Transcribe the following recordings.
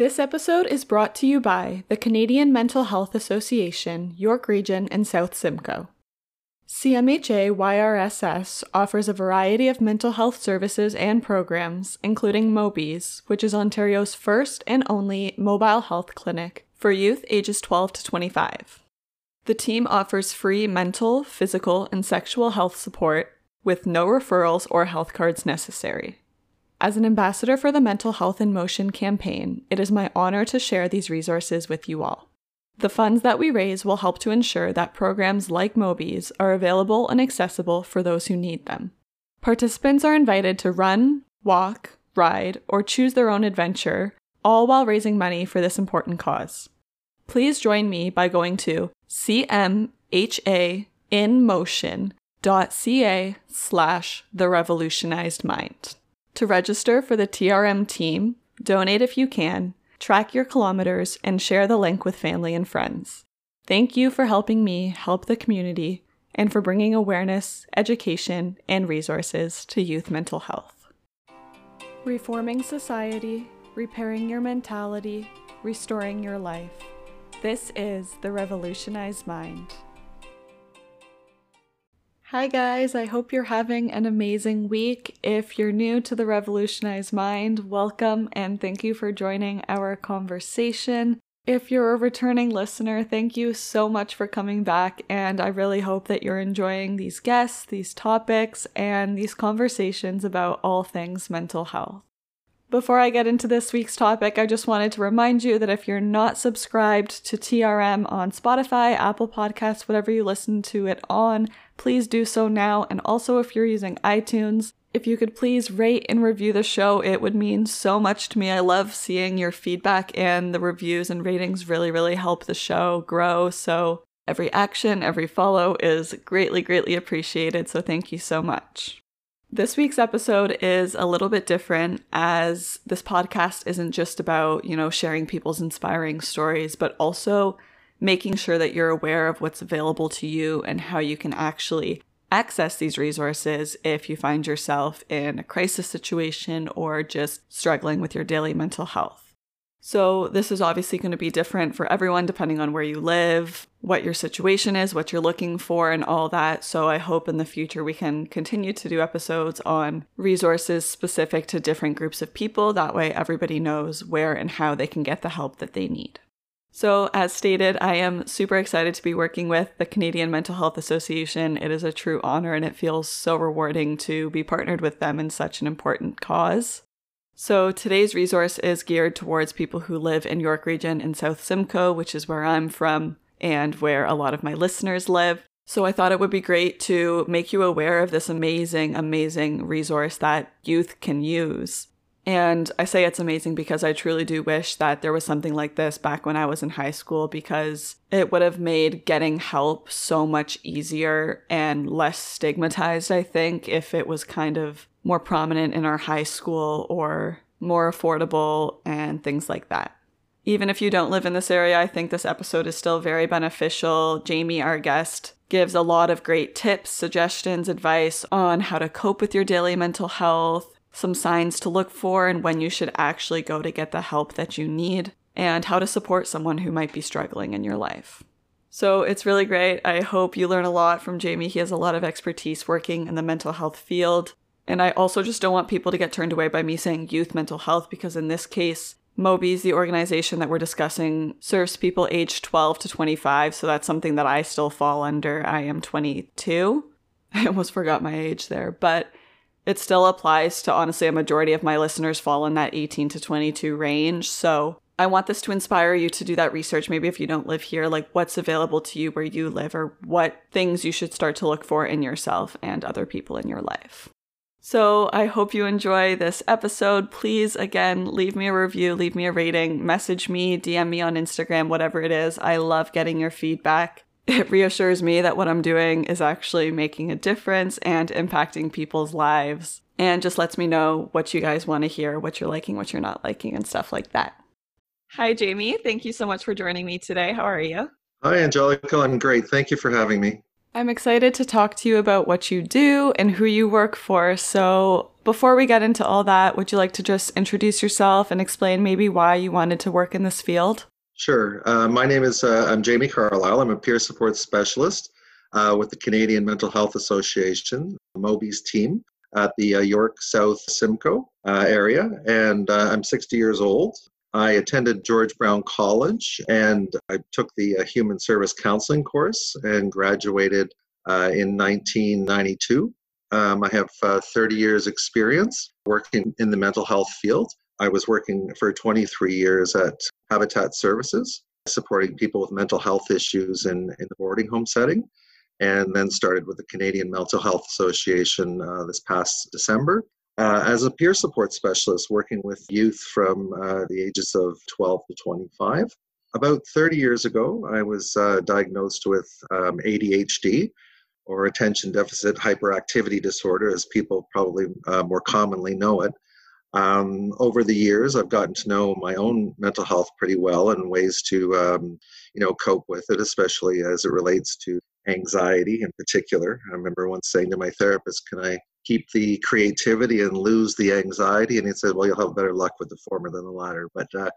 This episode is brought to you by the Canadian Mental Health Association, York Region, and South Simcoe. CMHA YRSS offers a variety of mental health services and programs, including MOBYSS, which is Ontario's first and only mobile health clinic for youth ages 12 to 25. The team offers free mental, physical, and sexual health support with no referrals or health cards necessary. As an ambassador for the Mental Health in Motion campaign, it is my honor to share these resources with you all. The funds that we raise will help to ensure that programs like MOBYSS are available and accessible for those who need them. Participants are invited to run, walk, ride, or choose their own adventure, all while raising money for this important cause. Please join me by going to cmhainmotion.ca slash the revolutionized mind. To register for the TRM team, donate if you can, track your kilometers, and share the link with family and friends. Thank you for helping me help the community and for bringing awareness, education, and resources to youth mental health. Reforming society, repairing your mentality, restoring your life. This is the Revolutionized Mind. Hi, guys. I hope you're having an amazing week. If you're new to the Revolutionized Mind, welcome and thank you for joining our conversation. If you're a returning listener, thank you so much for coming back, and I really hope that you're enjoying these guests, these topics, and these conversations about all things mental health. Before I get into this week's topic, I just wanted to remind you that if you're not subscribed to TRM on Spotify, Apple Podcasts, whatever you listen to it on, please do so now. And also, if you're using iTunes, if you could please rate and review the show, it would mean so much to me. I love seeing your feedback, and the reviews and ratings really, really help the show grow. So, every action, every follow is greatly, greatly appreciated. So, thank you so much. This week's episode is a little bit different as this podcast isn't just about, you know, sharing people's inspiring stories, but also making sure that you're aware of what's available to you and how you can actually access these resources if you find yourself in a crisis situation or just struggling with your daily mental health. So, this is obviously going to be different for everyone depending on where you live, what your situation is, what you're looking for, and all that. So, I hope in the future we can continue to do episodes on resources specific to different groups of people. That way, everybody knows where and how they can get the help that they need. So, as stated, I am super excited to be working with the Canadian Mental Health Association. It is a true honor and it feels so rewarding to be partnered with them in such an important cause. So today's resource is geared towards people who live in York Region in South Simcoe, which is where I'm from and where a lot of my listeners live. So I thought it would be great to make you aware of this amazing, amazing resource that youth can use. And I say it's amazing because I truly do wish that there was something like this back when I was in high school because it would have made getting help so much easier and less stigmatized, I think, if it was kind of more prominent in our high school or more affordable and things like that. Even if you don't live in this area, I think this episode is still very beneficial. Jamie, our guest, gives a lot of great tips, suggestions, advice on how to cope with your daily mental health, some signs to look for, and when you should actually go to get the help that you need, and how to support someone who might be struggling in your life. So it's really great. I hope you learn a lot from Jamie. He has a lot of expertise working in the mental health field. And I also just don't want people to get turned away by me saying youth mental health because in this case, MOBYSS, the organization that we're discussing, serves people aged 12 to 25. So that's something that I still fall under. I am 22. I almost forgot my age there, but it still applies to honestly a majority of my listeners fall in that 18 to 22 range. So I want this to inspire you to do that research. Maybe if you don't live here, like what's available to you where you live, or what things you should start to look for in yourself and other people in your life. So I hope you enjoy this episode. Please, again, leave me a review, leave me a rating, message me, DM me on Instagram, whatever it is. I love getting your feedback. It reassures me that what I'm doing is actually making a difference and impacting people's lives, and just lets me know what you guys want to hear, what you're liking, what you're not liking, and stuff like that. Hi, Jamie. Thank you so much for joining me today. How are you? Hi, Angelica. I'm great. Thank you for having me. I'm excited to talk to you about what you do and who you work for. So, Before we get into all that, would you like to just introduce yourself and explain maybe why you wanted to work in this field? Sure. Uh, my name is uh, I'm Jamie Carlisle. I'm a peer support specialist uh, with the Canadian Mental Health Association, MOBYSS team at the uh, York South Simcoe uh, area, and uh, I'm 60 years old. I attended George Brown College and I took the Human Service Counseling course and graduated in 1992. Um, I have uh, 30 years experience working in the mental health field. I was working for 23 years at Habitat Services, supporting people with mental health issues in, in the boarding home setting, and then started with the Canadian Mental Health Association uh, this past December. Uh, as a peer support specialist, working with youth from uh, the ages of 12 to 25. About 30 years ago, I was uh, diagnosed with um, ADHD, or attention deficit hyperactivity disorder, as people probably uh, more commonly know it. Um, over the years, I've gotten to know my own mental health pretty well and ways to, um, you know, cope with it, especially as it relates to anxiety in particular. I remember once saying to my therapist, "Can I keep the creativity and lose the anxiety?" And he said, "Well, you'll have better luck with the former than the latter." But uh,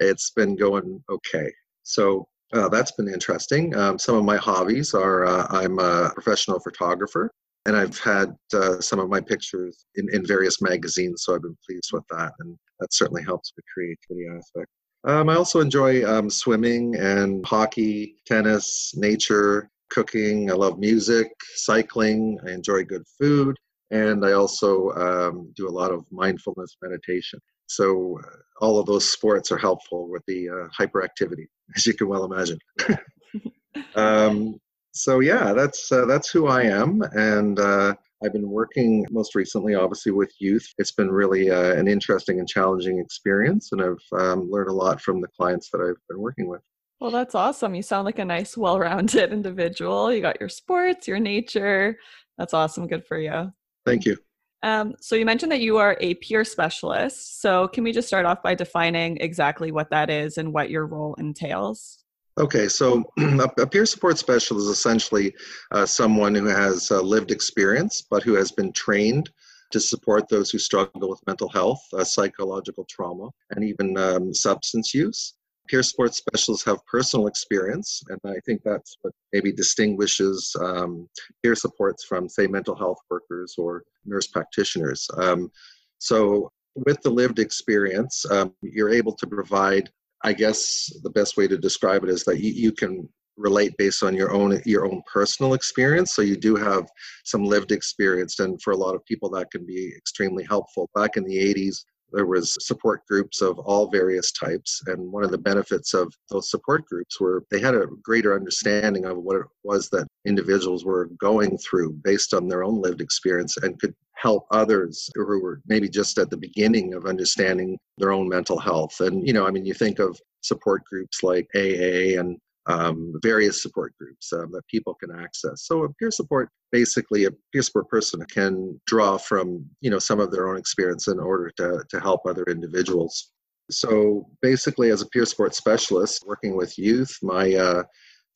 it's been going okay. So uh, that's been interesting. Um, some of my hobbies are uh, I'm a professional photographer, and I've had uh, some of my pictures in, in various magazines, so I've been pleased with that, and that certainly helps with the creativity aspect. Um, I also enjoy um, swimming and hockey, tennis, nature, cooking. I love music, cycling. I enjoy good food, and I also um, do a lot of mindfulness meditation. So uh, all of those sports are helpful with the uh, hyperactivity, as you can well imagine. um, so yeah, that's uh, that's who I am, and uh, I've been working most recently, obviously, with youth. It's been really uh, an interesting and challenging experience, and I've um, learned a lot from the clients that I've been working with. Well, that's awesome. You sound like a nice, well-rounded individual. You got your sports, your nature. That's awesome. Good for you. Thank you. Um, so you mentioned that you are a peer specialist. So can we just start off by defining exactly what that is and what your role entails? Okay, so a peer support specialist is essentially uh, someone who has uh, lived experience, but who has been trained to support those who struggle with mental health, uh, psychological trauma, and even um, substance use peer support specialists have personal experience, and I think that's what maybe distinguishes um, peer supports from, say, mental health workers or nurse practitioners. Um, so, with the lived experience, um, you're able to provide. I guess the best way to describe it is that you, you can relate based on your own your own personal experience. So you do have some lived experience and for a lot of people that can be extremely helpful. Back in the 80s there was support groups of all various types and one of the benefits of those support groups were they had a greater understanding of what it was that individuals were going through based on their own lived experience and could help others who were maybe just at the beginning of understanding their own mental health. And you know i mean you think of support groups like aa and um, various support groups um, that people can access. So a peer support, basically a peer support person can draw from, you know, some of their own experience in order to, to help other individuals. So basically as a peer support specialist working with youth, my uh,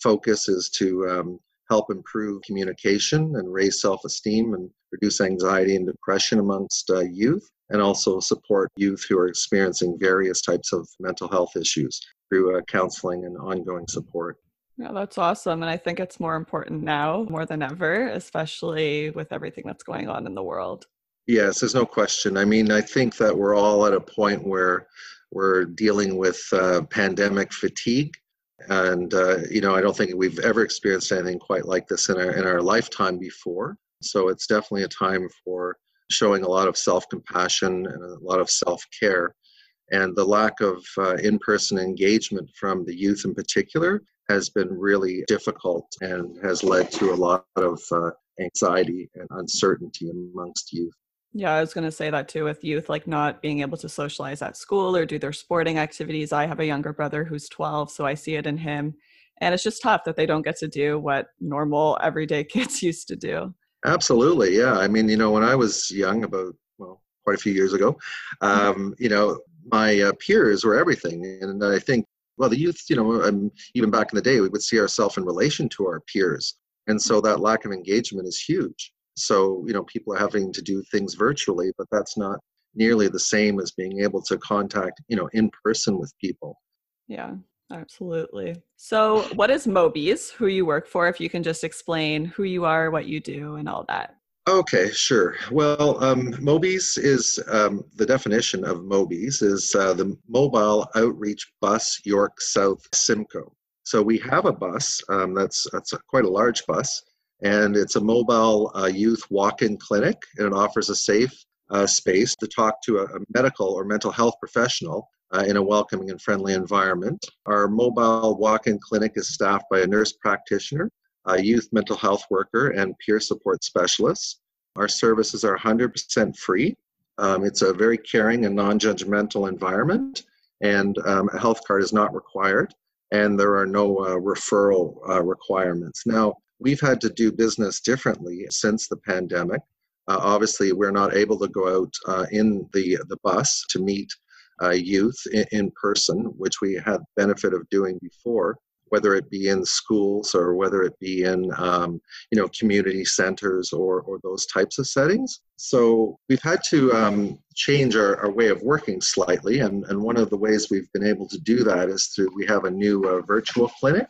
focus is to um, help improve communication and raise self-esteem and reduce anxiety and depression amongst uh, youth and also support youth who are experiencing various types of mental health issues through uh, counseling and ongoing support. Yeah, that's awesome. And I think it's more important now more than ever, especially with everything that's going on in the world. Yes, there's no question. I mean, I think that we're all at a point where we're dealing with uh, pandemic fatigue. And, uh, you know, I don't think we've ever experienced anything quite like this in our, in our lifetime before. So it's definitely a time for showing a lot of self compassion and a lot of self care and the lack of uh, in person engagement from the youth in particular has been really difficult and has led to a lot of uh, anxiety and uncertainty amongst youth. Yeah, I was going to say that too with youth, like not being able to socialize at school or do their sporting activities. I have a younger brother who's 12, so I see it in him. And it's just tough that they don't get to do what normal, everyday kids used to do. Absolutely. Yeah. I mean, you know, when I was young, about, well, quite a few years ago, um, you know, my uh, peers were everything. And I think, well, the youth, you know, um, even back in the day, we would see ourselves in relation to our peers. And so that lack of engagement is huge. So, you know, people are having to do things virtually, but that's not nearly the same as being able to contact, you know, in person with people. Yeah, absolutely. So, what is MOBYSS, who you work for? If you can just explain who you are, what you do, and all that. Okay, sure. Well, um, MOBYSS is um, the definition of MOBYSS is uh, the Mobile Outreach Bus York South Simcoe. So we have a bus um, that's that's a, quite a large bus, and it's a mobile uh, youth walk-in clinic, and it offers a safe uh, space to talk to a, a, medical or mental health professional uh, in a welcoming and friendly environment. Our mobile walk-in clinic is staffed by a nurse practitioner, a youth mental health worker, and peer support specialists. Our services are 100% free. Um, it's a very caring and non-judgmental environment, and um, a health card is not required, and there are no uh, referral uh, requirements. Now, we've had to do business differently since the pandemic. Uh, obviously, we're not able to go out uh, in the, the bus to meet uh, youth in, in, person, which we had benefit of doing before, whether it be in schools or whether it be in um, you know community centers or, or those types of settings. So we've had to um, change our, our way of working slightly, and, and one of the ways we've been able to do that is through we have a new uh, virtual clinic.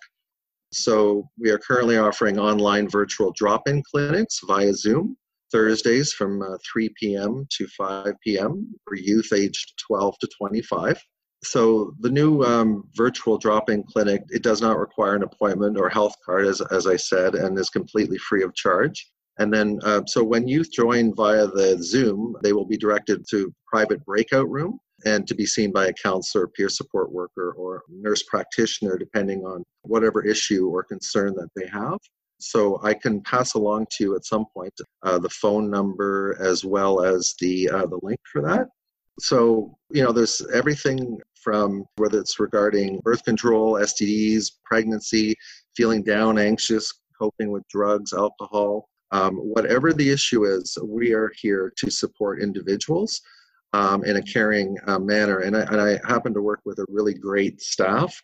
So we are currently offering online virtual drop-in clinics via Zoom Thursdays from uh, 3 p.m. to 5 p.m. for youth aged 12 to 25. So the new um, virtual drop-in clinic, it does not require an appointment or health card, as, as I said, and is completely free of charge. And then, uh, so when youth join via the Zoom, they will be directed to private breakout room and to be seen by a counselor, peer support worker, or nurse practitioner, depending on whatever issue or concern that they have. So I can pass along to you at some point uh, the phone number as well as the uh, the link for that. So you know, there's everything from whether it's regarding birth control, STDs, pregnancy, feeling down, anxious, coping with drugs, alcohol, um, whatever the issue is, we are here to support individuals um, in a caring uh, manner. And I, and I happen to work with a really great staff,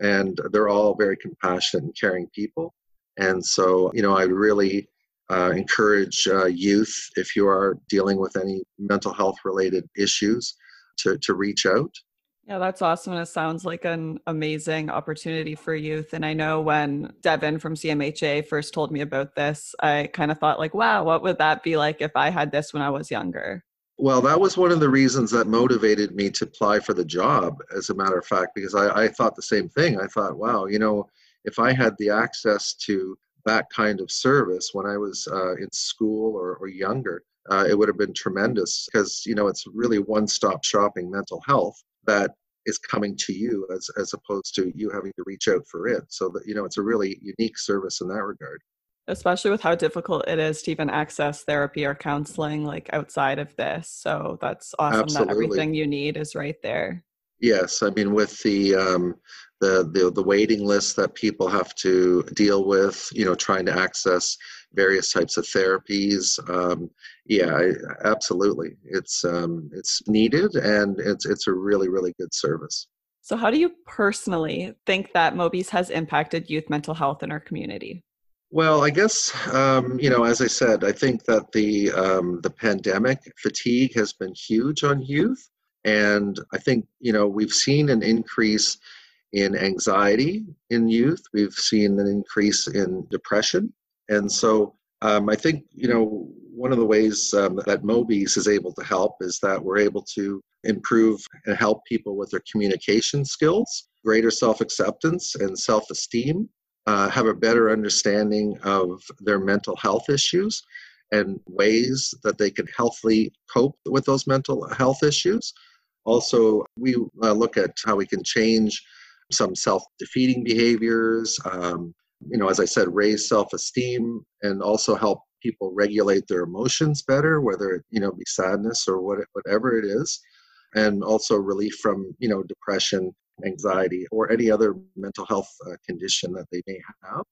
and they're all very compassionate and caring people. And so, you know, I really uh, encourage uh, youth, if you are dealing with any mental health related issues, to, to reach out. Yeah, that's awesome. And it sounds like an amazing opportunity for youth. And I know when Devin from CMHA first told me about this, I kind of thought, like, wow, what would that be like if I had this when I was younger? Well, that was one of the reasons that motivated me to apply for the job, as a matter of fact, because I, I thought the same thing. I thought, wow, you know, if I had the access to that kind of service when I was uh, in school or, or younger, uh, it would have been tremendous because you know it's really one-stop shopping mental health that is coming to you as as opposed to you having to reach out for it. So that you know it's a really unique service in that regard. Especially with how difficult it is to even access therapy or counseling like outside of this. So that's awesome Absolutely. that everything you need is right there. Yes, I mean with the um, the, the the waiting list that people have to deal with, you know, trying to access various types of therapies. Um, yeah, absolutely, it's um, it's needed and it's it's a really really good service. So, how do you personally think that MOBYSS has impacted youth mental health in our community? Well, I guess um, you know, as I said, I think that the um, the pandemic fatigue has been huge on youth. And I think, you know, we've seen an increase in anxiety in youth, we've seen an increase in depression. And so um, I think, you know, one of the ways um, that MOBYSS is able to help is that we're able to improve and help people with their communication skills, greater self acceptance and self esteem, uh, have a better understanding of their mental health issues and ways that they can healthily cope with those mental health issues. Also, we uh, look at how we can change some self-defeating behaviors. Um, you know, as I said, raise self-esteem and also help people regulate their emotions better, whether it you know be sadness or what, whatever it is, and also relief from you know depression, anxiety, or any other mental health uh, condition that they may have.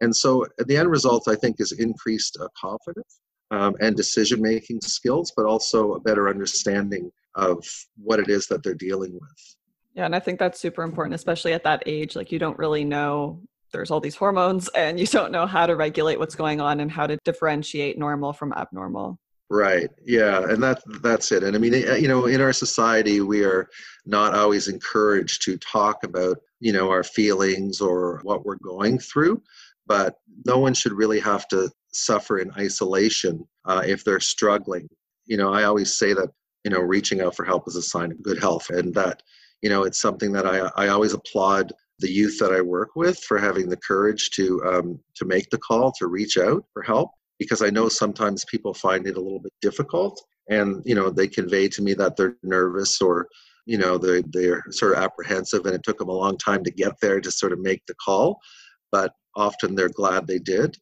And so, the end result, I think, is increased uh, confidence um, and decision making skills, but also a better understanding of what it is that they're dealing with. Yeah, and I think that's super important, especially at that age. Like, you don't really know there's all these hormones and you don't know how to regulate what's going on and how to differentiate normal from abnormal. Right. Yeah, and that that's it. And I mean, eh, you know, in our society, we are not always encouraged to talk about, you know, our feelings or what we're going through. But no one should really have to suffer in isolation uh, if they're struggling. You know, I always say that you know, reaching out for help is a sign of good health, and that you know, it's something that I I always applaud the youth that I work with for having the courage to um, to make the call to reach out for help because I know sometimes people find it a little bit difficult and you know they convey to me that they're nervous or you know they they're sort of apprehensive and it took them a long time to get there to sort of make the call but often they're glad they did.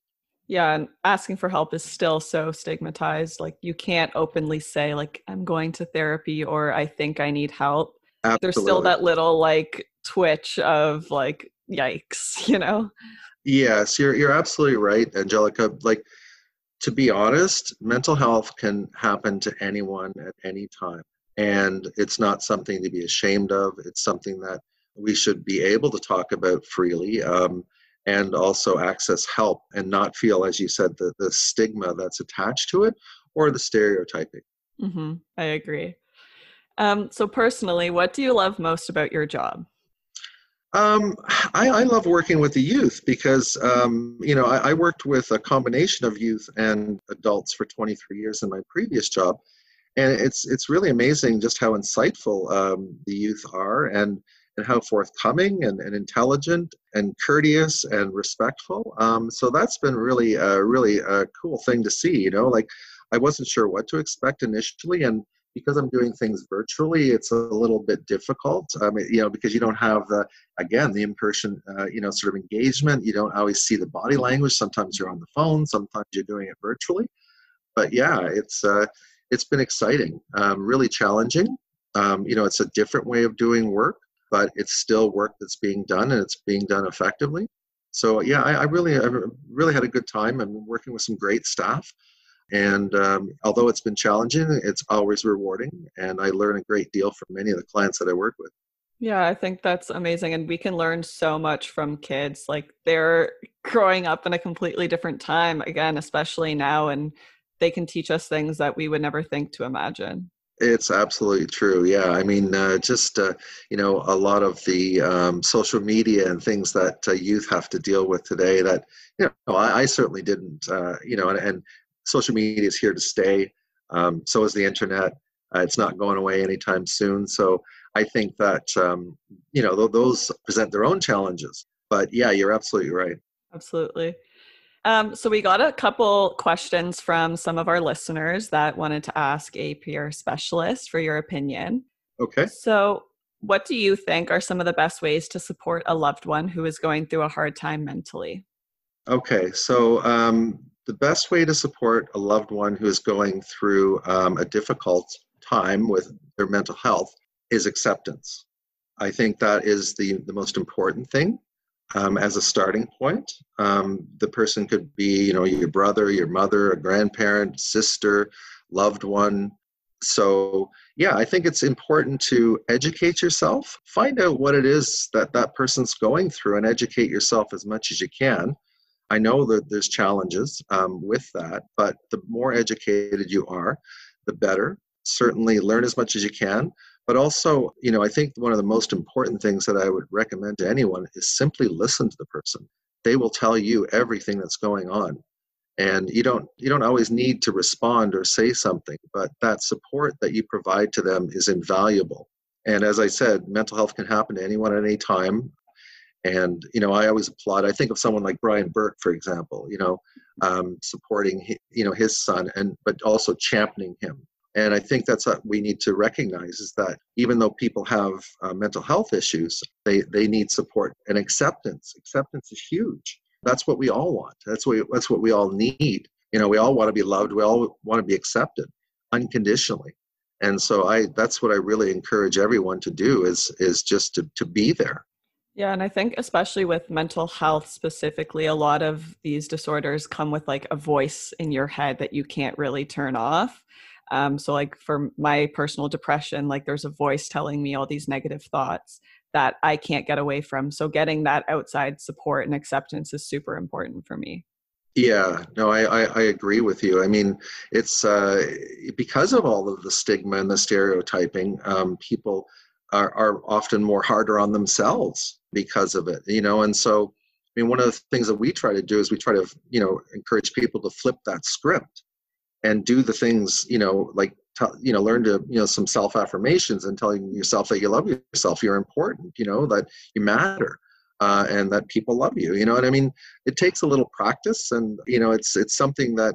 Yeah and asking for help is still so stigmatized like you can't openly say like i'm going to therapy or i think i need help Absolutely. there's still that little like twitch of like yikes you know yes you're you're absolutely right angelica like to be honest, mental health can happen to anyone at any time. And it's not something to be ashamed of. It's something that we should be able to talk about freely um, and also access help and not feel, as you said, the, the stigma that's attached to it or the stereotyping. Mm-hmm. I agree. Um, so, personally, what do you love most about your job? Um, I, I, love working with the youth because, um, you know, I, I, worked with a combination of youth and adults for 23 years in my previous job. And it's, it's really amazing just how insightful um, the youth are and, and how forthcoming and, and intelligent and courteous and respectful. Um, so that's been really, a, really a cool thing to see, you know, like I wasn't sure what to expect initially. And because I'm doing things virtually, it's a little bit difficult. I mean, you know, because you don't have the again the in-person, uh, you know, sort of engagement. You don't always see the body language. Sometimes you're on the phone. Sometimes you're doing it virtually. But yeah, it's uh, it's been exciting, um, really challenging. Um, you know, it's a different way of doing work, but it's still work that's being done and it's being done effectively. So yeah, I, I really, I really had a good time. I'm working with some great staff. And um, although it's been challenging, it's always rewarding. And I learn a great deal from many of the clients that I work with. Yeah, I think that's amazing. And we can learn so much from kids. Like they're growing up in a completely different time, again, especially now. And they can teach us things that we would never think to imagine. It's absolutely true. Yeah, I mean, uh, just uh, you know, a lot of the um, social media and things that uh, youth have to deal with today. That you know, I, I certainly didn't. Uh, you know, and, and, social media is here to stay. Um, so is the internet. Uh, it's not going away anytime soon. So I think that um, you know th- those present their own challenges. But yeah, you're absolutely right. Absolutely. Um, so we got a couple questions from some of our listeners that wanted to ask a peer specialist for your opinion. Okay. So what do you think are some of the best ways to support a loved one who is going through a hard time mentally? Okay, so um, the best way to support a loved one who is going through um, a difficult time with their mental health is acceptance. I think that is the, the most important thing um, as a starting point. Um, the person could be, you know, your brother, your mother, a grandparent, sister, loved one. So, yeah, I think it's important to educate yourself, find out what it is that that person's going through, and educate yourself as much as you can. I know that there's challenges um, with that, but the more educated you are, the better. Certainly learn as much as you can, but also, you know, I think one of the most important things that I would recommend to anyone is simply listen to the person. They will tell you everything that's going on. And you don't you don't always need to respond or say something, but that support that you provide to them is invaluable. And as I said, mental health can happen to anyone at any time. And you know, I always applaud. I think of someone like Brian Burke, for example. You know, um, supporting you know his son, and but also championing him. And I think that's what we need to recognize is that even though people have uh, mental health issues, they they need support and acceptance. Acceptance is huge. That's what we all want. That's what that's what we all need. You know, we all want to be loved. We all want to be accepted unconditionally. And so I that's what I really encourage everyone to do is is just to to be there yeah, and I think especially with mental health specifically, a lot of these disorders come with like a voice in your head that you can't really turn off. Um, so, like for my personal depression, like there's a voice telling me all these negative thoughts that I can't get away from. So getting that outside support and acceptance is super important for me. Yeah, no, I, I, I, agree with you. I mean, it's uh, because of all of the stigma and the stereotyping, um, people are, are often more harder on themselves because of it, you know. And so, I mean, one of the things that we try to do is we try to, you know, encourage people to flip that script and do the things, you know, like, you know, learn to, you know, some self affirmations and telling yourself that you love yourself, you're important, you know, that you matter uh, and that people love you. You know, and I mean, it takes a little practice, and you know, it's it's something that,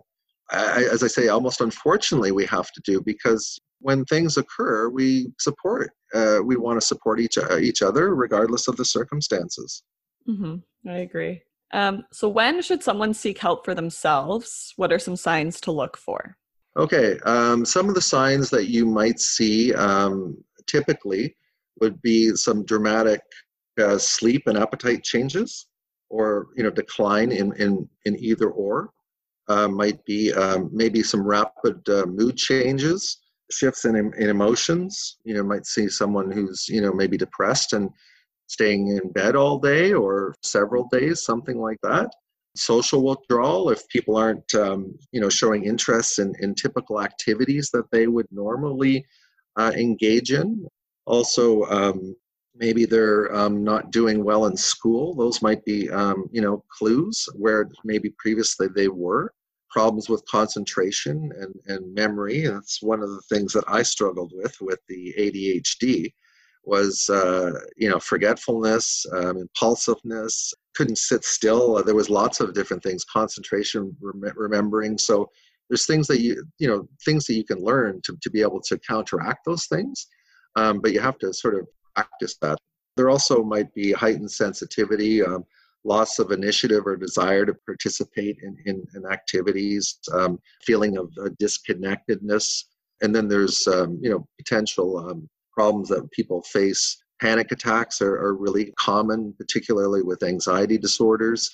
I, as I say, almost unfortunately, we have to do because when things occur, we support. Uh, we want to support each uh, each other regardless of the circumstances. Mm-hmm. I agree. Um, so, when should someone seek help for themselves? What are some signs to look for? Okay, um, some of the signs that you might see um, typically would be some dramatic uh, sleep and appetite changes or you know decline in in, in either or uh, might be um, maybe some rapid uh, mood changes shifts in, in emotions. You know might see someone who's you know maybe depressed and staying in bed all day or several days something like that. Social withdrawal if people aren't um, you know showing interest in, in typical activities that they would normally uh, engage in. Also um, maybe they're um, not doing well in school. Those might be um, you know clues where maybe previously they were problems with concentration and, and memory. That's one of the things that i struggled with with the adhd was uh, you know forgetfulness um, impulsiveness couldn't sit still. There was lots of different things concentration rem- remembering. So there's things that you you know things that you can learn to, to be able to counteract those things um, but you have to sort of practice that. There also might be heightened sensitivity, um, loss of initiative or desire to participate in, in, in activities, um, feeling of uh, disconnectedness. And then there's, um, you know, potential um, problems that people face. Panic attacks are, are really common, particularly with anxiety disorders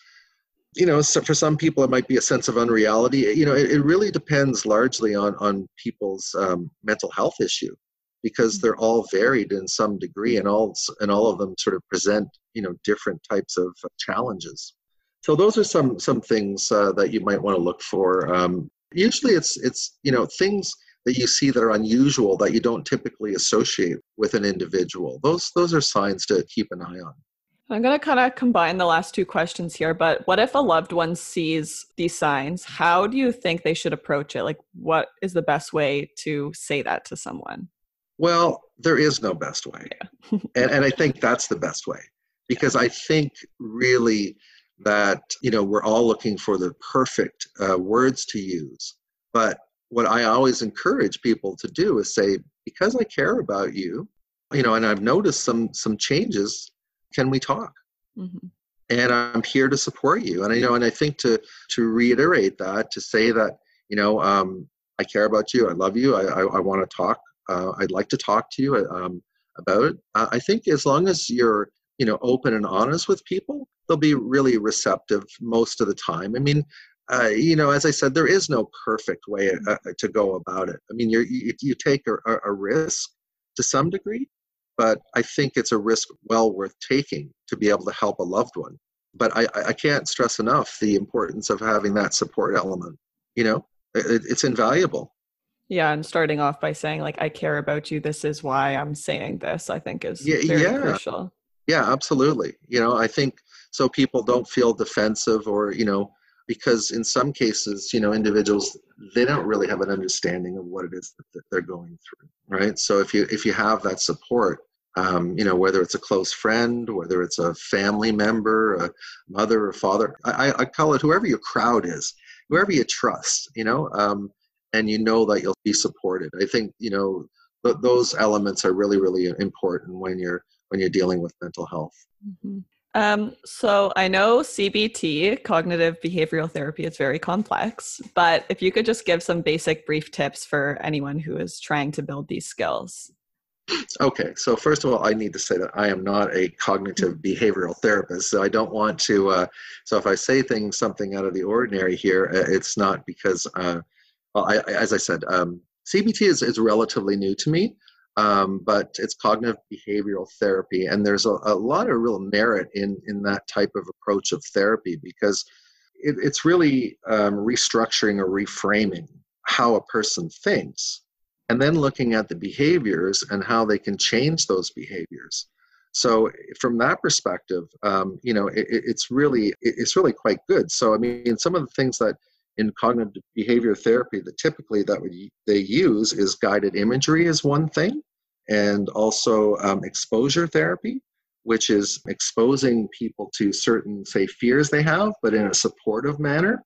you know so for some people it might be a sense of unreality you know it, it really depends largely on on people's um, mental health issue because they're all varied in some degree and all and all of them sort of present you know different types of challenges so those are some some things uh, that you might want to look for um, usually it's it's you know things that you see that are unusual that you don't typically associate with an individual those those are signs to keep an eye on I'm going to kind of combine the last two questions here, but what if a loved one sees these signs? How do you think they should approach it? Like, what is the best way to say that to someone? Well, there is no best way. Yeah. and, and I think that's the best way because I think really that, you know, we're all looking for the perfect uh, words to use. But what I always encourage people to do is say, because I care about you, you know, and I've noticed some some changes, can we talk? Mm-hmm. And I'm here to support you. And I you know, and I think to to reiterate that, to say that, you know, um, I care about you, I love you, I, I, I want to talk uh, I'd like to talk to you um, about it. Uh, I think as long as you're you know open and honest with people, they'll be really receptive most of the time. I mean, uh, you know, as I said, there is no perfect way uh, uh, to go about it. I mean, you you take a, a risk to some degree, but I think it's a risk well worth taking to be able to help a loved one. But I, I can't stress enough the importance of having that support element. You know, it, it's invaluable. Yeah, and starting off by saying like I care about you. This is why I'm saying this. I think is yeah, very yeah. crucial. Yeah, absolutely. You know, I think so people don't feel defensive or you know because in some cases you know individuals they don't really have an understanding of what it is that they're going through right so if you if you have that support um, you know whether it's a close friend whether it's a family member a mother or father i, I call it whoever your crowd is whoever you trust you know um, and you know that you'll be supported. I think you know th- those elements are really really important when you're when you're dealing with mental health. Mm-hmm. Um, so I know CBT, cognitive behavioral therapy, is very complex, but if you could just give some basic brief tips for anyone who is trying to build these skills. Okay, so first of all, I need to say that I am not a cognitive behavioral therapist, so I don't want to. Uh, so if I say things something out of the ordinary here, uh, it's not because uh, well, I, as I said, um, CBT is, is relatively new to me. um, but it's cognitive behavioral therapy, and there's a, a, lot of real merit in in that type of approach of therapy because it, it's really um, restructuring or reframing how a person thinks, and then looking at the behaviors and how they can change those behaviors. So from that perspective, um, you know, it, it's really it's really quite good. So I mean, some of the things that in cognitive behavior therapy that typically that they use is guided imagery is one thing and also um, exposure therapy which is exposing people to certain say fears they have but in a supportive manner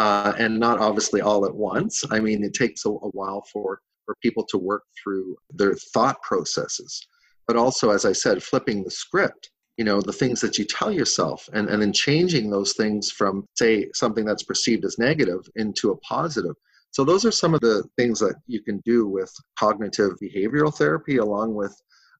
uh, and not obviously all at once. I mean it takes a, a while for for people to work through their thought processes. But also as i said flipping the script you know the things that you tell yourself and, and then changing those things from say something that's perceived as negative into a positive. So those are some of the things that you can do with cognitive behavioral therapy along with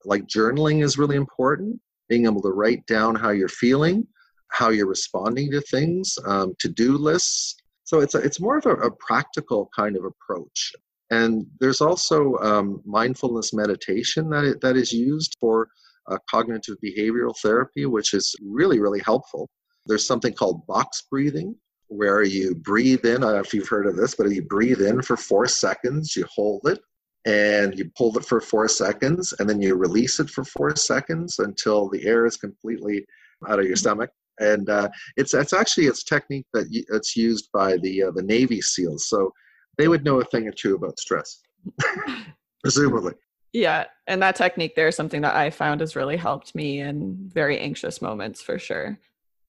like journaling is really important being able to write down how you're feeling how you're responding to things um, to-do lists. So it's a, it's more of a, a practical kind of approach. And there's also um, mindfulness meditation that, that is used for uh, cognitive behavioral therapy, which is really, really helpful. There's something called box breathing, where you breathe in. I don't know if you've heard of this, but you breathe in for four seconds, you hold it, and you hold it for four seconds, and then you release it for four seconds until the air is completely out of your stomach. And uh, it's it's actually it's technique that it's used by the uh, the Navy SEALs, so they would know a thing or two about stress, presumably. Yeah, and that technique there is something that I found has really helped me in very anxious moments for sure.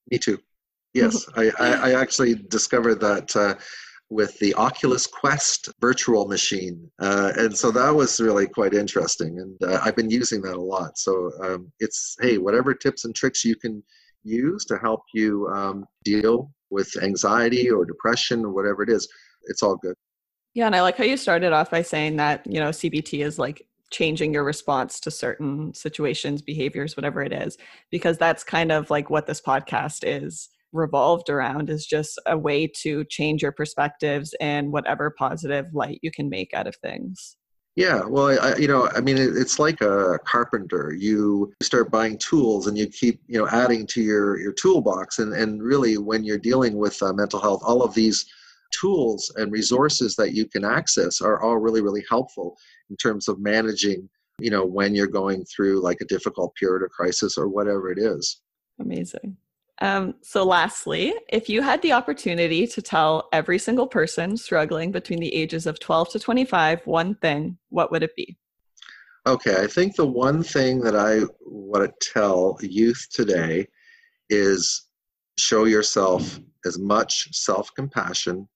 Me too. Yes, I, I, I, actually discovered that uh, with the Oculus Quest virtual machine, uh, and so that was really quite interesting. And uh, I've been using that a lot. So um, it's hey, whatever tips and tricks you can use to help you um, deal with anxiety or depression or whatever it is, it's all good. Yeah, and I like how you started off by saying that you know CBT is like changing your response to certain situations, behaviors, whatever it is, because that's kind of like what this podcast is revolved around is just a way to change your perspectives and whatever positive light you can make out of things. Yeah, well, I, you know, I mean, it's like a carpenter. You start buying tools, and you keep, you know, adding to your your toolbox. And and really, when you're dealing with uh, mental health, all of these tools and resources that you can access are all really, really helpful in terms of managing, you know, when you're going through like a difficult period or crisis or whatever it is. Amazing. Um, so, lastly, if you had the opportunity to tell every single person struggling between the ages of 12 to 25 one thing, what would it be? Okay, I think the one thing that I want to tell youth today is show yourself as much self compassion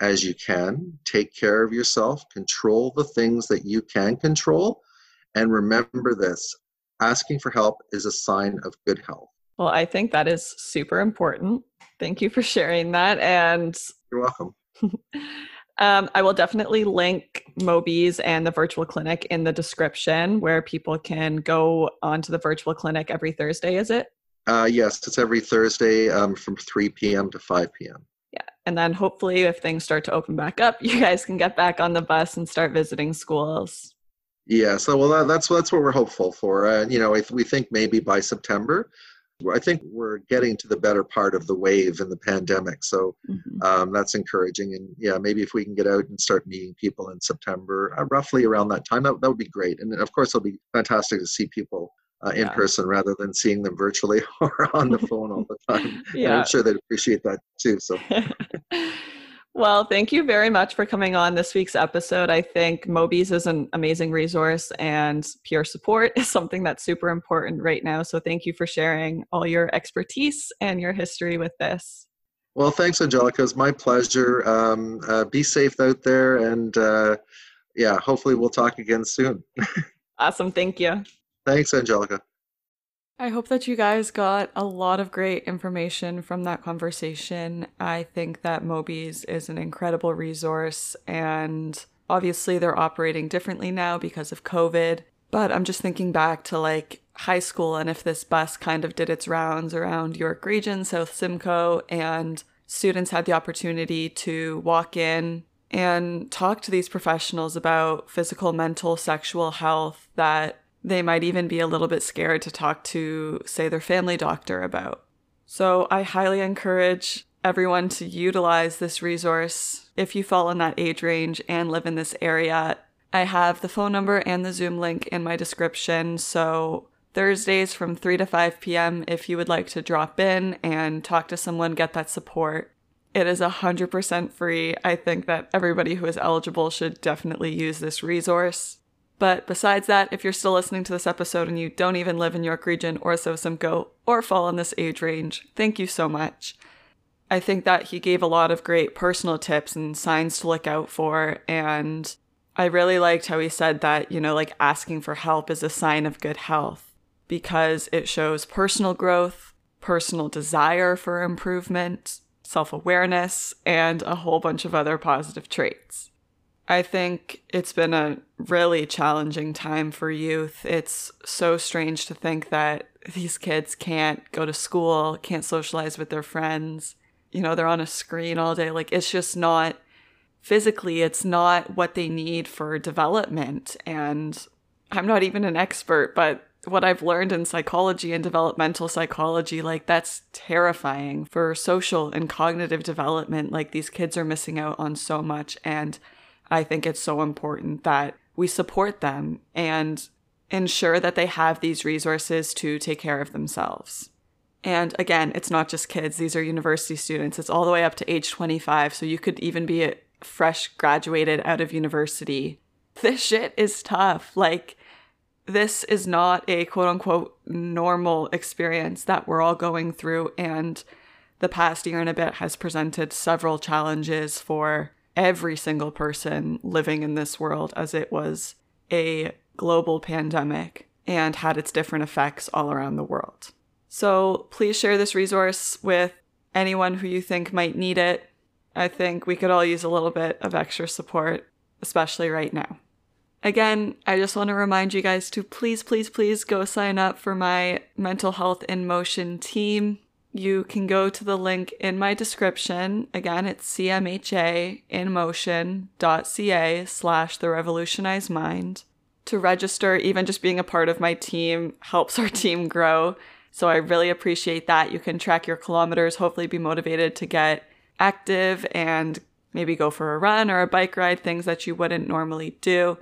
as you can. Take care of yourself, control the things that you can control, and remember this asking for help is a sign of good health. Well, I think that is super important. Thank you for sharing that. And you're welcome. um, I will definitely link MOBYSS and the virtual clinic in the description where people can go onto the virtual clinic every Thursday, is it? Uh, yes, it's every Thursday um, from 3 p.m. to 5 p.m and then hopefully if things start to open back up you guys can get back on the bus and start visiting schools yeah so well that, that's that's what we're hopeful for and uh, you know we think maybe by september I think we're getting to the better part of the wave in the pandemic, so mm-hmm. um, that's encouraging. And yeah, maybe if we can get out and start meeting people in September, uh, roughly around that time, that, that would be great. And of course, it'll be fantastic to see people uh, in yeah. person rather than seeing them virtually or on the phone all the time. yeah. And I'm sure they'd appreciate that too. So. well, thank you very much for coming on this week's episode. I think MOBYSS is an amazing resource and peer support is something that's super important right now. So thank you for sharing all your expertise and your history with this. Well, thanks, Angelica. It's my pleasure. Um, uh, be safe out there. And uh, yeah, hopefully we'll talk again soon. awesome. Thank you. Thanks, Angelica. I hope that you guys got a lot of great information from that conversation. I think that MOBYSS is an incredible resource, and obviously they're operating differently now because of COVID. But I'm just thinking back to like high school and if this bus kind of did its rounds around York Region, South Simcoe, and students had the opportunity to walk in and talk to these professionals about physical, mental, sexual health that they might even be a little bit scared to talk to, say, their family doctor about. So I highly encourage everyone to utilize this resource if you fall in that age range and live in this area. I have the phone number and the Zoom link in my description. So Thursdays from 3 to 5 p.m. if you would like to drop in and talk to someone, get that support. It is 100% free. I think that everybody who is eligible should definitely use this resource. But besides that, if you're still listening to this episode and you don't even live in York Region or South Simcoe or fall in this age range, thank you so much. I think that he gave a lot of great personal tips and signs to look out for. And I really liked how he said that, you know, like asking for help is a sign of good health because it shows personal growth, personal desire for improvement, self awareness, and a whole bunch of other positive traits. I think it's been a really challenging time for youth. It's so strange to think that these kids can't go to school, can't socialize with their friends. You know, they're on a screen all day. Like, it's just not physically, it's not what they need for development. And I'm not even an expert, but what I've learned in psychology and developmental psychology, like that's terrifying for social and cognitive development. Like these kids are missing out on so much. And I think it's so important that we support them and ensure that they have these resources to take care of themselves. And again, it's not just kids, these are university students. It's all the way up to age 25. So you could even be a fresh graduated out of university. This shit is tough. Like, this is not a quote unquote normal experience that we're all going through. And the past year and a bit has presented several challenges for every single person living in this world as it was a global pandemic and had its different effects all around the world. So please share this resource with anyone who you think might need it. I think we could all use a little bit of extra support, especially right now. Again, I just want to remind you guys to please, please, please go sign up for my Mental Health in Motion team you can go to the link in my description. Again, it's cmhainmotion.ca slash the revolutionized mind. To register, even just being a part of my team helps our team grow. So I really appreciate that. You can track your kilometers, hopefully be motivated to get active and maybe go for a run or a bike ride, things that you wouldn't normally do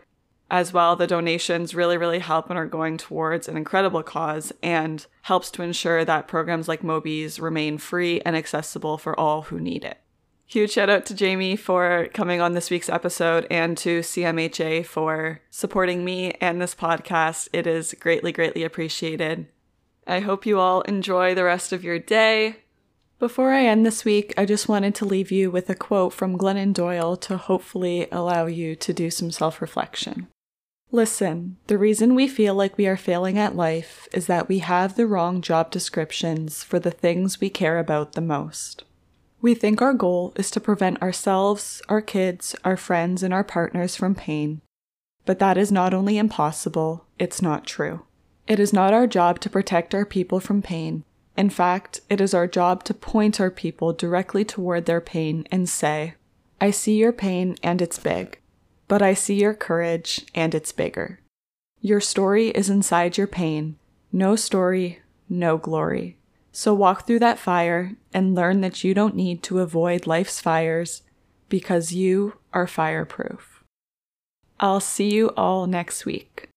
as well. The donations really, really help and are going towards an incredible cause and helps to ensure that programs like MOBYSS remain free and accessible for all who need it. Huge shout out to Jamie for coming on this week's episode and to CMHA for supporting me and this podcast. It is greatly, greatly appreciated. I hope you all enjoy the rest of your day. Before I end this week, I just wanted to leave you with a quote from Glennon Doyle to hopefully allow you to do some self reflection. Listen, the reason we feel like we are failing at life is that we have the wrong job descriptions for the things we care about the most. We think our goal is to prevent ourselves, our kids, our friends, and our partners from pain. But that is not only impossible, it's not true. It is not our job to protect our people from pain. In fact, it is our job to point our people directly toward their pain and say, I see your pain and it's big but I see your courage and it's bigger. Your story is inside your pain. No story, no glory. So walk through that fire and learn that you don't need to avoid life's fires because you are fireproof. I'll see you all next week.